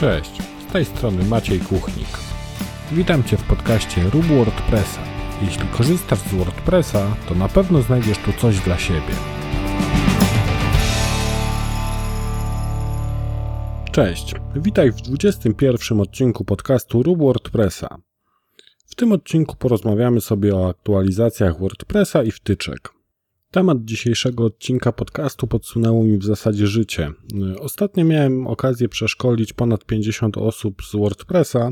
Cześć, z tej strony Maciej Kuchnik. Witam Cię w podcaście Rób WordPressa. Jeśli korzystasz z WordPressa, to na pewno znajdziesz tu coś dla siebie. Cześć, witaj w 21 odcinku podcastu Rób WordPressa. W tym odcinku porozmawiamy sobie o aktualizacjach WordPressa i wtyczek. Temat dzisiejszego odcinka podcastu podsunęło mi w zasadzie życie. Ostatnio miałem okazję przeszkolić ponad 50 osób z WordPressa.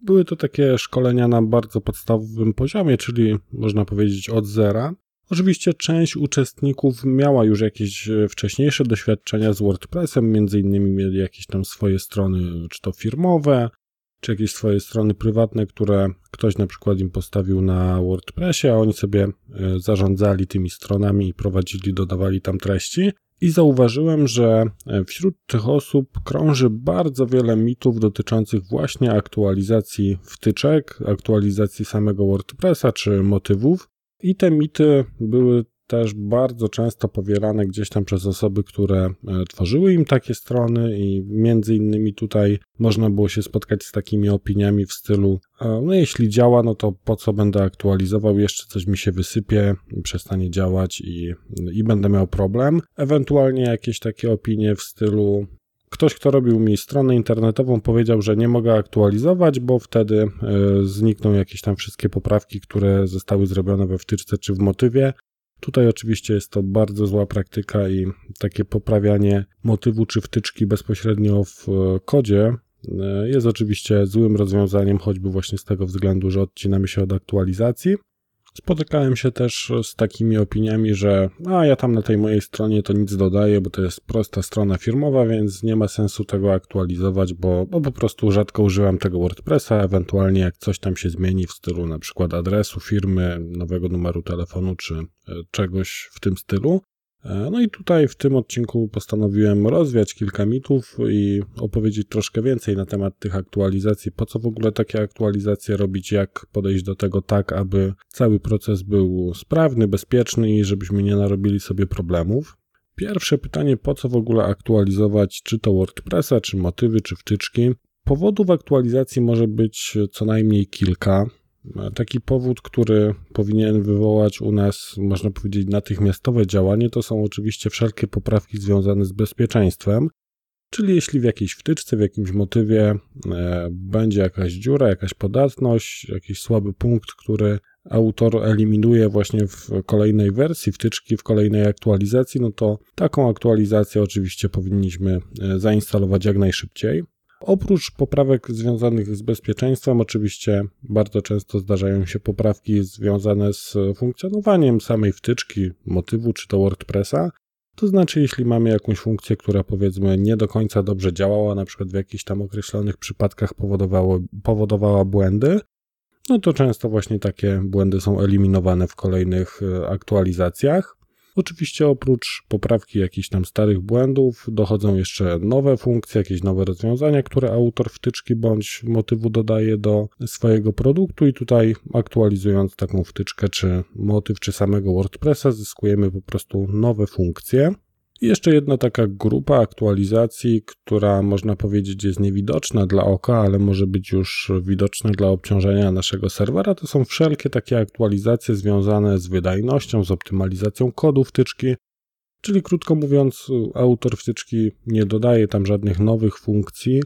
Były to takie szkolenia na bardzo podstawowym poziomie, czyli można powiedzieć od zera. Oczywiście część uczestników miała już jakieś wcześniejsze doświadczenia z WordPressem, między innymi mieli jakieś tam swoje strony, czy to firmowe, czy jakieś swoje strony prywatne, które ktoś na przykład im postawił na WordPressie, a oni sobie e, zarządzali tymi stronami i prowadzili, dodawali tam treści. I zauważyłem, że e, wśród tych osób krąży bardzo wiele mitów dotyczących właśnie aktualizacji wtyczek, aktualizacji samego WordPressa czy motywów. I te mity były też bardzo często powielane gdzieś tam przez osoby, które e, tworzyły im takie strony i między innymi tutaj można było się spotkać z takimi opiniami w stylu e, no jeśli działa, no to po co będę aktualizował, jeszcze coś mi się wysypie, przestanie działać i, i będę miał problem. Ewentualnie jakieś takie opinie w stylu Ktoś, kto robił mi stronę internetową, powiedział, że nie mogę aktualizować, bo wtedy e, znikną jakieś tam wszystkie poprawki, które zostały zrobione we wtyczce czy w motywie, Tutaj oczywiście jest to bardzo zła praktyka i takie poprawianie motywu czy wtyczki bezpośrednio w e, kodzie e, jest oczywiście złym rozwiązaniem, choćby właśnie z tego względu, że odcinamy się od aktualizacji. Spotykałem się też z takimi opiniami, że a ja tam na tej mojej stronie to nic dodaję, bo to jest prosta strona firmowa, więc nie ma sensu tego aktualizować, bo, bo po prostu rzadko używam tego WordPressa, ewentualnie jak coś tam się zmieni w stylu na przykład adresu firmy, nowego numeru telefonu czy e, czegoś w tym stylu, no i tutaj w tym odcinku postanowiłem rozwiać kilka mitów i opowiedzieć troszkę więcej na temat tych aktualizacji. Po co w ogóle takie aktualizacje robić, jak podejść do tego tak, aby cały proces był sprawny, bezpieczny i żebyśmy nie narobili sobie problemów. Pierwsze pytanie, po co w ogóle aktualizować czy to WordPressa, czy motywy, czy wtyczki? Powodów aktualizacji może być co najmniej kilka. Taki powód, który powinien wywołać u nas, można powiedzieć, natychmiastowe działanie, to są oczywiście wszelkie poprawki związane z bezpieczeństwem. Czyli jeśli w jakiejś wtyczce, w jakimś motywie e, będzie jakaś dziura, jakaś podatność, jakiś słaby punkt, który autor eliminuje właśnie w kolejnej wersji wtyczki, w kolejnej aktualizacji, no to taką aktualizację oczywiście powinniśmy e, zainstalować jak najszybciej. Oprócz poprawek związanych z bezpieczeństwem, oczywiście bardzo często zdarzają się poprawki związane z funkcjonowaniem samej wtyczki, motywu czy to WordPressa. To znaczy, jeśli mamy jakąś funkcję, która powiedzmy nie do końca dobrze działała, na przykład w jakichś tam określonych przypadkach powodowała błędy, no to często właśnie takie błędy są eliminowane w kolejnych e, aktualizacjach. Oczywiście oprócz poprawki jakichś tam starych błędów dochodzą jeszcze nowe funkcje, jakieś nowe rozwiązania, które autor wtyczki bądź motywu dodaje do swojego produktu i tutaj aktualizując taką wtyczkę czy motyw czy samego WordPressa zyskujemy po prostu nowe funkcje. Jeszcze jedna taka grupa aktualizacji, która można powiedzieć jest niewidoczna dla oka, ale może być już widoczna dla obciążenia naszego serwera, to są wszelkie takie aktualizacje związane z wydajnością, z optymalizacją kodu wtyczki. Czyli krótko mówiąc, autor wtyczki nie dodaje tam żadnych nowych funkcji,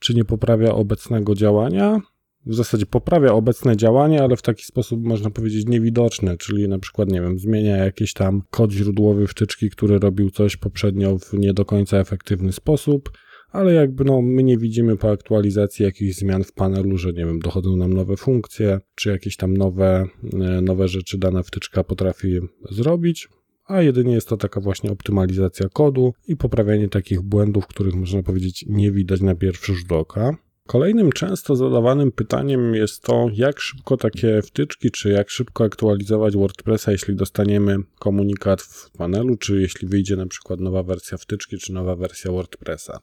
czy nie poprawia obecnego działania, w zasadzie poprawia obecne działanie, ale w taki sposób można powiedzieć niewidoczny, czyli na przykład, nie wiem, zmienia jakiś tam kod źródłowy wtyczki, który robił coś poprzednio w nie do końca efektywny sposób, ale jakby no, my nie widzimy po aktualizacji jakichś zmian w panelu, że nie wiem, dochodzą nam nowe funkcje, czy jakieś tam nowe, e, nowe rzeczy dana wtyczka potrafi zrobić, a jedynie jest to taka właśnie optymalizacja kodu i poprawianie takich błędów, których można powiedzieć nie widać na pierwszy rzut oka. Kolejnym często zadawanym pytaniem jest to, jak szybko takie wtyczki, czy jak szybko aktualizować WordPressa, jeśli dostaniemy komunikat w panelu, czy jeśli wyjdzie na przykład nowa wersja wtyczki, czy nowa wersja WordPressa.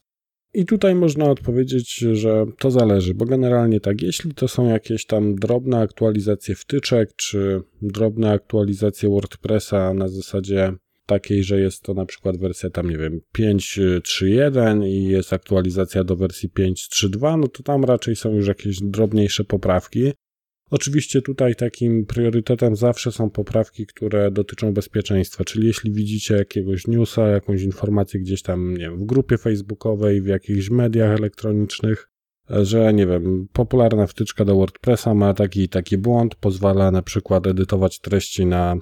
I tutaj można odpowiedzieć, że to zależy, bo generalnie tak, jeśli to są jakieś tam drobne aktualizacje wtyczek, czy drobne aktualizacje WordPressa na zasadzie takiej, że jest to na przykład wersja tam, nie wiem, 5.3.1 i jest aktualizacja do wersji 5.3.2, no to tam raczej są już jakieś drobniejsze poprawki. Oczywiście tutaj takim priorytetem zawsze są poprawki, które dotyczą bezpieczeństwa, czyli jeśli widzicie jakiegoś newsa, jakąś informację gdzieś tam, nie wiem, w grupie facebookowej, w jakichś mediach elektronicznych, że nie wiem, popularna wtyczka do WordPressa ma taki taki błąd, pozwala na przykład edytować treści na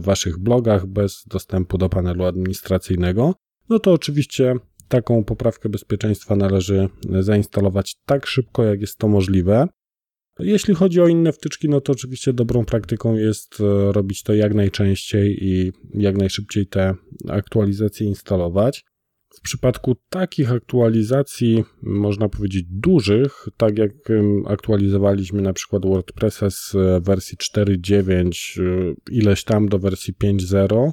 waszych blogach bez dostępu do panelu administracyjnego, no to oczywiście taką poprawkę bezpieczeństwa należy zainstalować tak szybko, jak jest to możliwe. Jeśli chodzi o inne wtyczki, no to oczywiście dobrą praktyką jest e, robić to jak najczęściej i jak najszybciej te aktualizacje instalować. W przypadku takich aktualizacji, można powiedzieć dużych, tak jak aktualizowaliśmy na przykład WordPressa z wersji 4.9 e, ileś tam do wersji 5.0,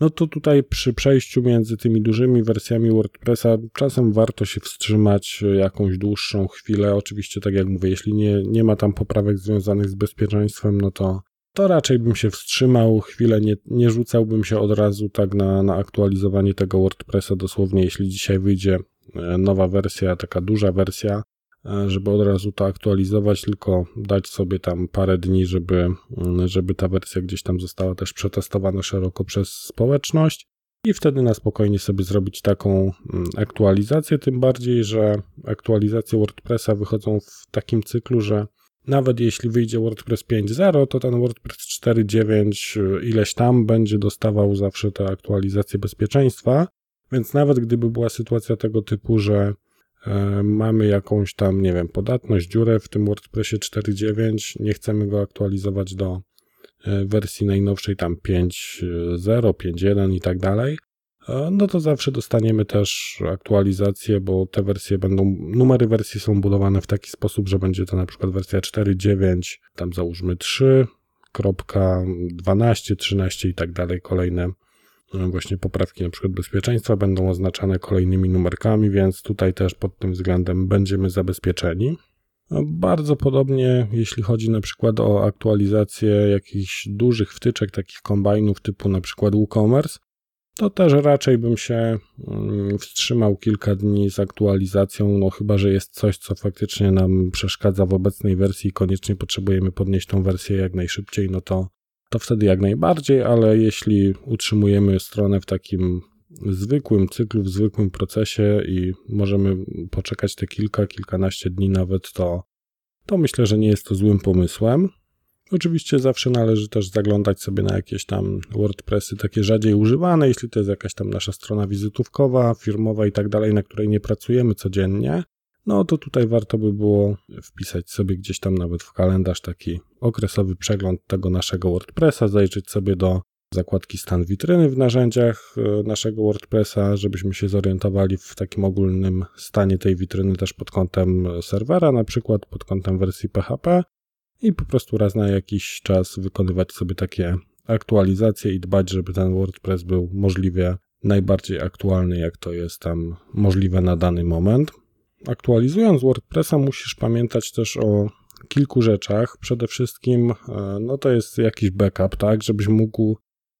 no to tutaj przy przejściu między tymi dużymi wersjami WordPressa czasem warto się wstrzymać jakąś dłuższą chwilę. Oczywiście, tak jak mówię, jeśli nie, nie ma tam poprawek związanych z bezpieczeństwem, no to, to raczej bym się wstrzymał chwilę, nie, nie rzucałbym się od razu tak na, na aktualizowanie tego WordPressa. Dosłownie, jeśli dzisiaj wyjdzie e, nowa wersja, taka duża wersja, E, żeby od razu to aktualizować, tylko dać sobie tam parę dni, żeby, mm, żeby ta wersja gdzieś tam została też przetestowana szeroko przez społeczność i wtedy na spokojnie sobie zrobić taką mm, aktualizację, tym bardziej, że aktualizacje WordPressa wychodzą w takim cyklu, że nawet jeśli wyjdzie WordPress 5.0, to ten WordPress 4.9 y, ileś tam będzie dostawał zawsze te aktualizacje bezpieczeństwa, więc nawet gdyby była sytuacja tego typu, że E, mamy jakąś tam, nie wiem, podatność, dziurę w tym WordPressie 4.9, nie chcemy go aktualizować do e, wersji najnowszej tam 5.0, 5.1 i tak dalej, no to zawsze dostaniemy też aktualizację, bo te wersje będą, numery wersji są budowane w taki sposób, że będzie to na przykład wersja 4.9, tam załóżmy 3.12, 13 i tak dalej, kolejne właśnie poprawki na przykład bezpieczeństwa będą oznaczane kolejnymi numerkami, więc tutaj też pod tym względem będziemy zabezpieczeni. No, bardzo podobnie, jeśli chodzi na przykład o aktualizację jakichś dużych wtyczek, takich kombajnów typu na przykład WooCommerce, to też raczej bym się mm, wstrzymał kilka dni z aktualizacją, no chyba, że jest coś, co faktycznie nam przeszkadza w obecnej wersji i koniecznie potrzebujemy podnieść tą wersję jak najszybciej, no to to wtedy jak najbardziej, ale jeśli utrzymujemy stronę w takim zwykłym cyklu, w zwykłym procesie i możemy poczekać te kilka, kilkanaście dni nawet, to, to myślę, że nie jest to złym pomysłem. Oczywiście zawsze należy też zaglądać sobie na jakieś tam WordPressy takie rzadziej używane, jeśli to jest jakaś tam nasza strona wizytówkowa, firmowa i tak dalej, na której nie pracujemy codziennie, no to tutaj warto by było wpisać sobie gdzieś tam nawet w kalendarz taki okresowy przegląd tego naszego WordPressa, zajrzeć sobie do zakładki stan witryny w narzędziach e, naszego WordPressa, żebyśmy się zorientowali w takim ogólnym stanie tej witryny też pod kątem serwera, na przykład pod kątem wersji PHP i po prostu raz na jakiś czas wykonywać sobie takie aktualizacje i dbać, żeby ten WordPress był możliwie najbardziej aktualny, jak to jest tam możliwe na dany moment. Aktualizując WordPressa musisz pamiętać też o kilku rzeczach. Przede wszystkim, e, no to jest jakiś backup, tak, żebyś mógł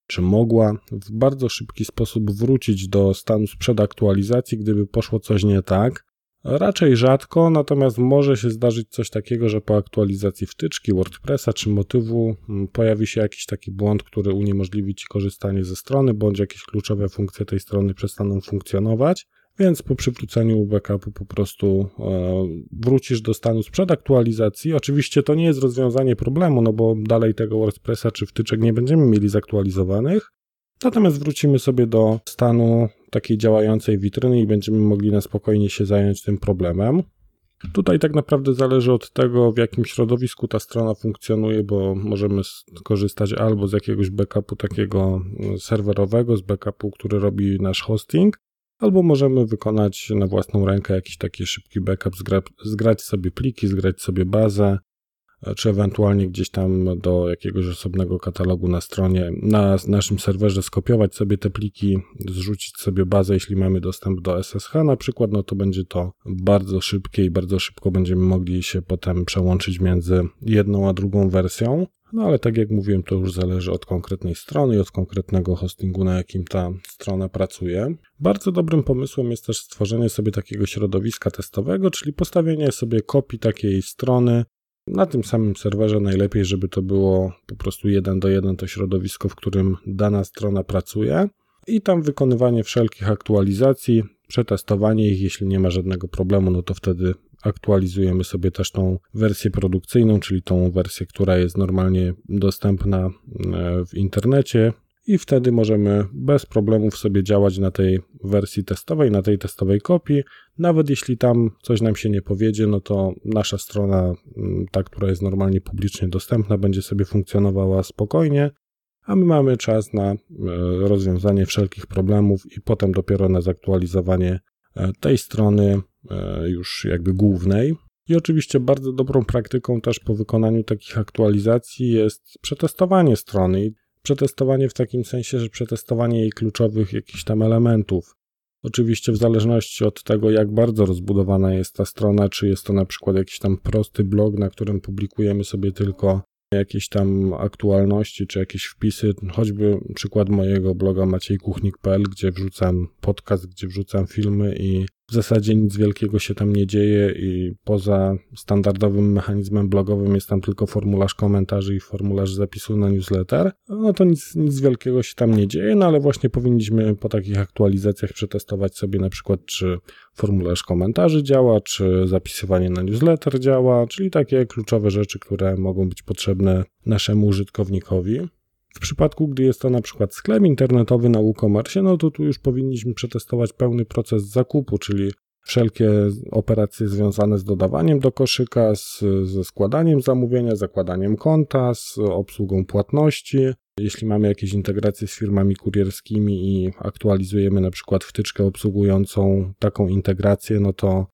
czy mogła w bardzo szybki sposób wrócić do stanu sprzed aktualizacji, gdyby poszło coś nie tak. Raczej rzadko, natomiast może się zdarzyć coś takiego, że po aktualizacji wtyczki WordPressa czy motywu pojawi się jakiś taki błąd, który uniemożliwi Ci korzystanie ze strony, bądź jakieś kluczowe funkcje tej strony przestaną funkcjonować. Więc po przywróceniu backupu po prostu e, wrócisz do stanu sprzed aktualizacji. Oczywiście to nie jest rozwiązanie problemu, no bo dalej tego WordPressa czy wtyczek nie będziemy mieli zaktualizowanych. Natomiast wrócimy sobie do stanu takiej działającej witryny i będziemy mogli na spokojnie się zająć tym problemem. Tutaj tak naprawdę zależy od tego, w jakim środowisku ta strona funkcjonuje, bo możemy korzystać albo z jakiegoś backupu takiego e, serwerowego, z backupu, który robi nasz hosting, albo możemy wykonać na własną rękę jakiś taki szybki backup, zgrać sobie pliki, zgrać sobie bazę, czy ewentualnie gdzieś tam do jakiegoś osobnego katalogu na stronie, na naszym serwerze skopiować sobie te pliki, zrzucić sobie bazę, jeśli mamy dostęp do SSH na przykład, no to będzie to bardzo szybkie i bardzo szybko będziemy mogli się potem przełączyć między jedną a drugą wersją. No ale tak jak mówiłem, to już zależy od konkretnej strony i od konkretnego hostingu, na jakim ta strona pracuje. Bardzo dobrym pomysłem jest też stworzenie sobie takiego środowiska testowego, czyli postawienie sobie kopii takiej strony na tym samym serwerze najlepiej, żeby to było po prostu jeden do jeden to środowisko, w którym dana strona pracuje. I tam wykonywanie wszelkich aktualizacji, przetestowanie ich, jeśli nie ma żadnego problemu, no to wtedy aktualizujemy sobie też tą wersję produkcyjną, czyli tą wersję, która jest normalnie dostępna e, w internecie i wtedy możemy bez problemów sobie działać na tej wersji testowej, na tej testowej kopii. Nawet jeśli tam coś nam się nie powiedzie, no to nasza strona, mm, ta, która jest normalnie publicznie dostępna, będzie sobie funkcjonowała spokojnie, a my mamy czas na e, rozwiązanie wszelkich problemów i potem dopiero na zaktualizowanie e, tej strony e, już jakby głównej. I oczywiście bardzo dobrą praktyką też po wykonaniu takich aktualizacji jest przetestowanie strony przetestowanie w takim sensie, że przetestowanie jej kluczowych jakichś tam elementów. Oczywiście w zależności od tego, jak bardzo rozbudowana jest ta strona, czy jest to na przykład jakiś tam prosty blog, na którym publikujemy sobie tylko jakieś tam aktualności, czy jakieś wpisy, choćby przykład mojego bloga maciejkuchnik.pl, gdzie wrzucam podcast, gdzie wrzucam filmy i w zasadzie nic wielkiego się tam nie dzieje i poza standardowym mechanizmem blogowym jest tam tylko formularz komentarzy i formularz zapisu na newsletter, no to nic, nic wielkiego się tam nie dzieje, no ale właśnie powinniśmy po takich aktualizacjach przetestować sobie na przykład, czy formularz komentarzy działa, czy zapisywanie na newsletter działa, czyli takie kluczowe rzeczy, które mogą być potrzebne naszemu użytkownikowi. W przypadku, gdy jest to na przykład sklep internetowy na WooCommerce, no to tu już powinniśmy przetestować pełny proces zakupu, czyli wszelkie operacje związane z dodawaniem do koszyka, z, ze składaniem zamówienia, zakładaniem konta, z obsługą płatności. Jeśli mamy jakieś integracje z firmami kurierskimi i aktualizujemy na przykład wtyczkę obsługującą taką integrację, no to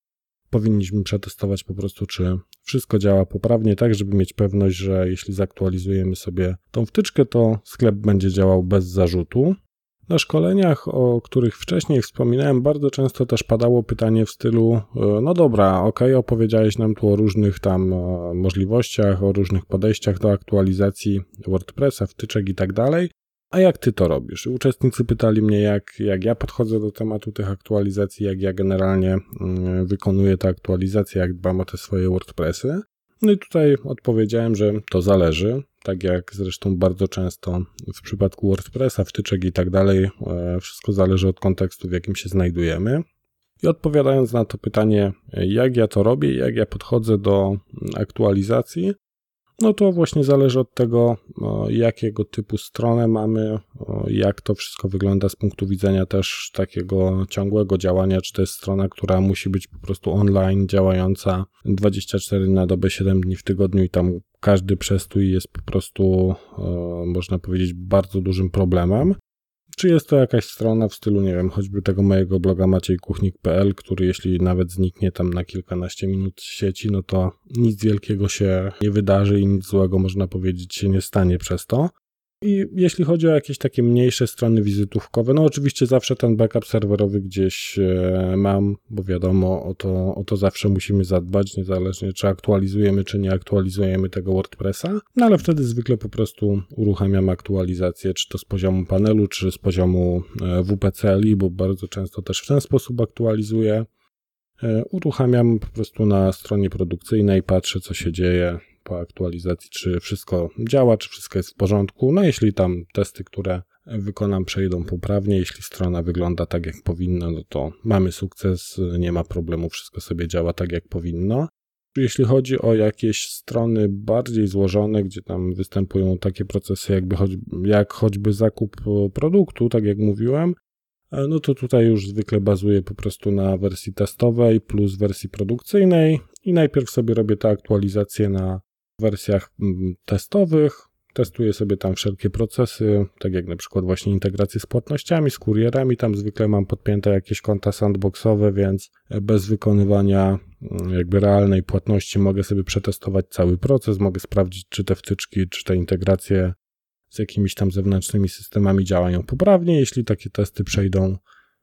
powinniśmy przetestować po prostu, czy wszystko działa poprawnie, tak żeby mieć pewność, że jeśli zaktualizujemy sobie tą wtyczkę, to sklep będzie działał bez zarzutu. Na szkoleniach, o których wcześniej wspominałem, bardzo często też padało pytanie w stylu: e, No dobra, ok, opowiedziałeś nam tu o różnych tam e, możliwościach, o różnych podejściach do aktualizacji WordPressa, wtyczek i tak dalej. A jak ty to robisz? Uczestnicy pytali mnie, jak, jak ja podchodzę do tematu tych aktualizacji, jak ja generalnie mm, wykonuję te aktualizacje, jak dbam o te swoje WordPressy. No i tutaj odpowiedziałem, że to zależy, tak jak zresztą bardzo często w przypadku WordPressa, wtyczek i tak dalej, e, wszystko zależy od kontekstu, w jakim się znajdujemy. I odpowiadając na to pytanie, jak ja to robię, jak ja podchodzę do aktualizacji, no to właśnie zależy od tego, jakiego typu stronę mamy, jak to wszystko wygląda z punktu widzenia też takiego ciągłego działania, czy to jest strona, która musi być po prostu online, działająca 24 na dobę, 7 dni w tygodniu i tam każdy przestój jest po prostu, można powiedzieć, bardzo dużym problemem. Czy jest to jakaś strona w stylu, nie wiem, choćby tego mojego bloga maciejkuchnik.pl, który jeśli nawet zniknie tam na kilkanaście minut sieci, no to nic wielkiego się nie wydarzy i nic złego, można powiedzieć, się nie stanie przez to. I jeśli chodzi o jakieś takie mniejsze strony wizytówkowe, no oczywiście zawsze ten backup serwerowy gdzieś e, mam, bo wiadomo, o to, o to zawsze musimy zadbać, niezależnie czy aktualizujemy, czy nie aktualizujemy tego WordPressa. No ale wtedy zwykle po prostu uruchamiam aktualizację, czy to z poziomu panelu, czy z poziomu e, WPCLI, bo bardzo często też w ten sposób aktualizuję. E, uruchamiam po prostu na stronie produkcyjnej, patrzę co się dzieje, po aktualizacji, czy wszystko działa, czy wszystko jest w porządku. No jeśli tam testy, które wykonam, przejdą poprawnie, jeśli strona wygląda tak, jak powinna, no to mamy sukces, nie ma problemu, wszystko sobie działa tak, jak powinno. Jeśli chodzi o jakieś strony bardziej złożone, gdzie tam występują takie procesy, jakby choć, jak choćby zakup produktu, tak jak mówiłem, no to tutaj już zwykle bazuję po prostu na wersji testowej plus wersji produkcyjnej i najpierw sobie robię te aktualizacje na wersjach mm, testowych. Testuję sobie tam wszelkie procesy, tak jak na przykład właśnie integrację z płatnościami, z kurierami. Tam zwykle mam podpięte jakieś konta sandboxowe, więc bez wykonywania mm, jakby realnej płatności mogę sobie przetestować cały proces, mogę sprawdzić, czy te wtyczki, czy te integracje z jakimiś tam zewnętrznymi systemami działają poprawnie. Jeśli takie testy przejdą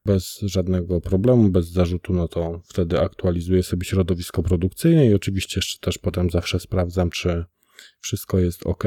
bez żadnego problemu, bez zarzutu, no to wtedy aktualizuję sobie środowisko produkcyjne i oczywiście jeszcze też potem zawsze sprawdzam, czy wszystko jest ok.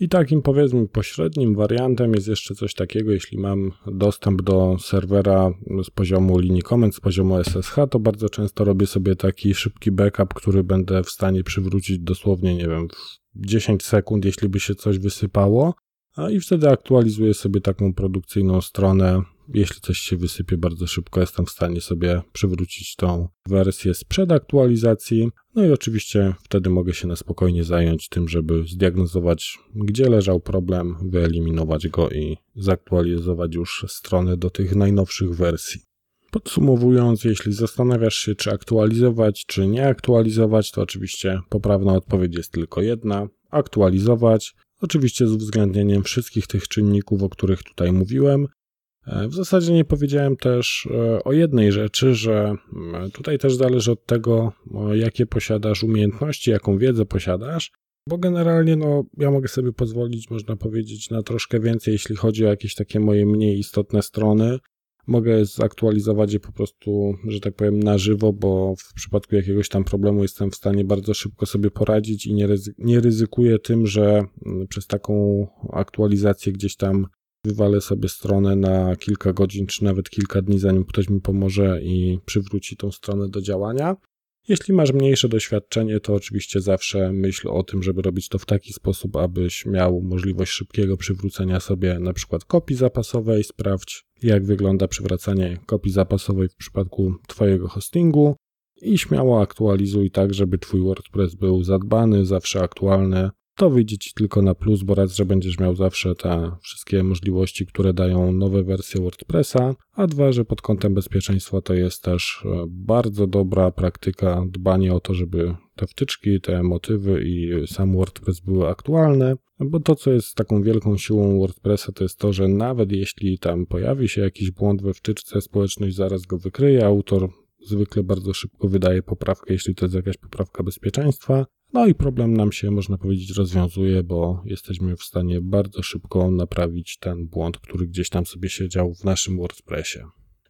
I takim powiedzmy pośrednim wariantem jest jeszcze coś takiego, jeśli mam dostęp do serwera z poziomu linii komend, z poziomu SSH, to bardzo często robię sobie taki szybki backup, który będę w stanie przywrócić dosłownie, nie wiem, w 10 sekund, jeśli by się coś wysypało, a i wtedy aktualizuję sobie taką produkcyjną stronę. Jeśli coś się wysypie bardzo szybko, jestem w stanie sobie przywrócić tą wersję sprzed aktualizacji. No i oczywiście wtedy mogę się na spokojnie zająć tym, żeby zdiagnozować, gdzie leżał problem, wyeliminować go i zaktualizować już stronę do tych najnowszych wersji. Podsumowując, jeśli zastanawiasz się, czy aktualizować, czy nie aktualizować, to oczywiście poprawna odpowiedź jest tylko jedna: aktualizować. Oczywiście z uwzględnieniem wszystkich tych czynników, o których tutaj mówiłem. E, w zasadzie nie powiedziałem też e, o jednej rzeczy, że mm, tutaj też zależy od tego, jakie posiadasz umiejętności, jaką wiedzę posiadasz, bo generalnie no, ja mogę sobie pozwolić, można powiedzieć, na troszkę więcej, jeśli chodzi o jakieś takie moje mniej istotne strony. Mogę zaktualizować je po prostu, że tak powiem, na żywo, bo w przypadku jakiegoś tam problemu jestem w stanie bardzo szybko sobie poradzić i nie, nie ryzykuję tym, że mm, przez taką aktualizację gdzieś tam wywalę sobie stronę na kilka godzin, czy nawet kilka dni, zanim ktoś mi pomoże i przywróci tą stronę do działania. Jeśli masz mniejsze doświadczenie, to oczywiście zawsze myśl o tym, żeby robić to w taki sposób, abyś miał możliwość szybkiego przywrócenia sobie na przykład kopii zapasowej. Sprawdź, jak wygląda przywracanie kopii zapasowej w przypadku Twojego hostingu i śmiało aktualizuj tak, żeby Twój WordPress był zadbany, zawsze aktualny, to wyjdzie Ci tylko na plus, bo raz, że będziesz miał zawsze te wszystkie możliwości, które dają nowe wersje WordPressa, a dwa, że pod kątem bezpieczeństwa to jest też e, bardzo dobra praktyka dbanie o to, żeby te wtyczki, te motywy i sam WordPress były aktualne, bo to, co jest taką wielką siłą WordPressa, to jest to, że nawet jeśli tam pojawi się jakiś błąd we wtyczce, społeczność zaraz go wykryje, autor zwykle bardzo szybko wydaje poprawkę, jeśli to jest jakaś poprawka bezpieczeństwa, no i problem nam się, można powiedzieć, rozwiązuje, bo jesteśmy w stanie bardzo szybko naprawić ten błąd, który gdzieś tam sobie siedział w naszym WordPressie.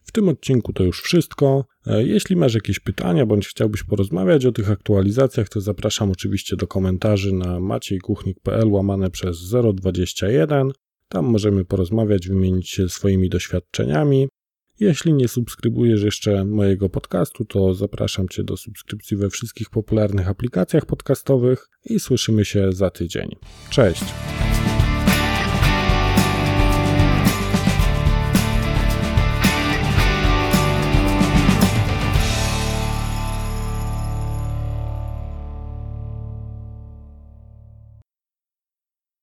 W tym odcinku to już wszystko. E, jeśli masz jakieś pytania bądź chciałbyś porozmawiać o tych aktualizacjach, to zapraszam oczywiście do komentarzy na maciejkuchnik.pl łamane przez 021. Tam możemy porozmawiać, wymienić się swoimi doświadczeniami. Jeśli nie subskrybujesz jeszcze mojego podcastu, to zapraszam Cię do subskrypcji we wszystkich popularnych aplikacjach podcastowych i słyszymy się za tydzień. Cześć!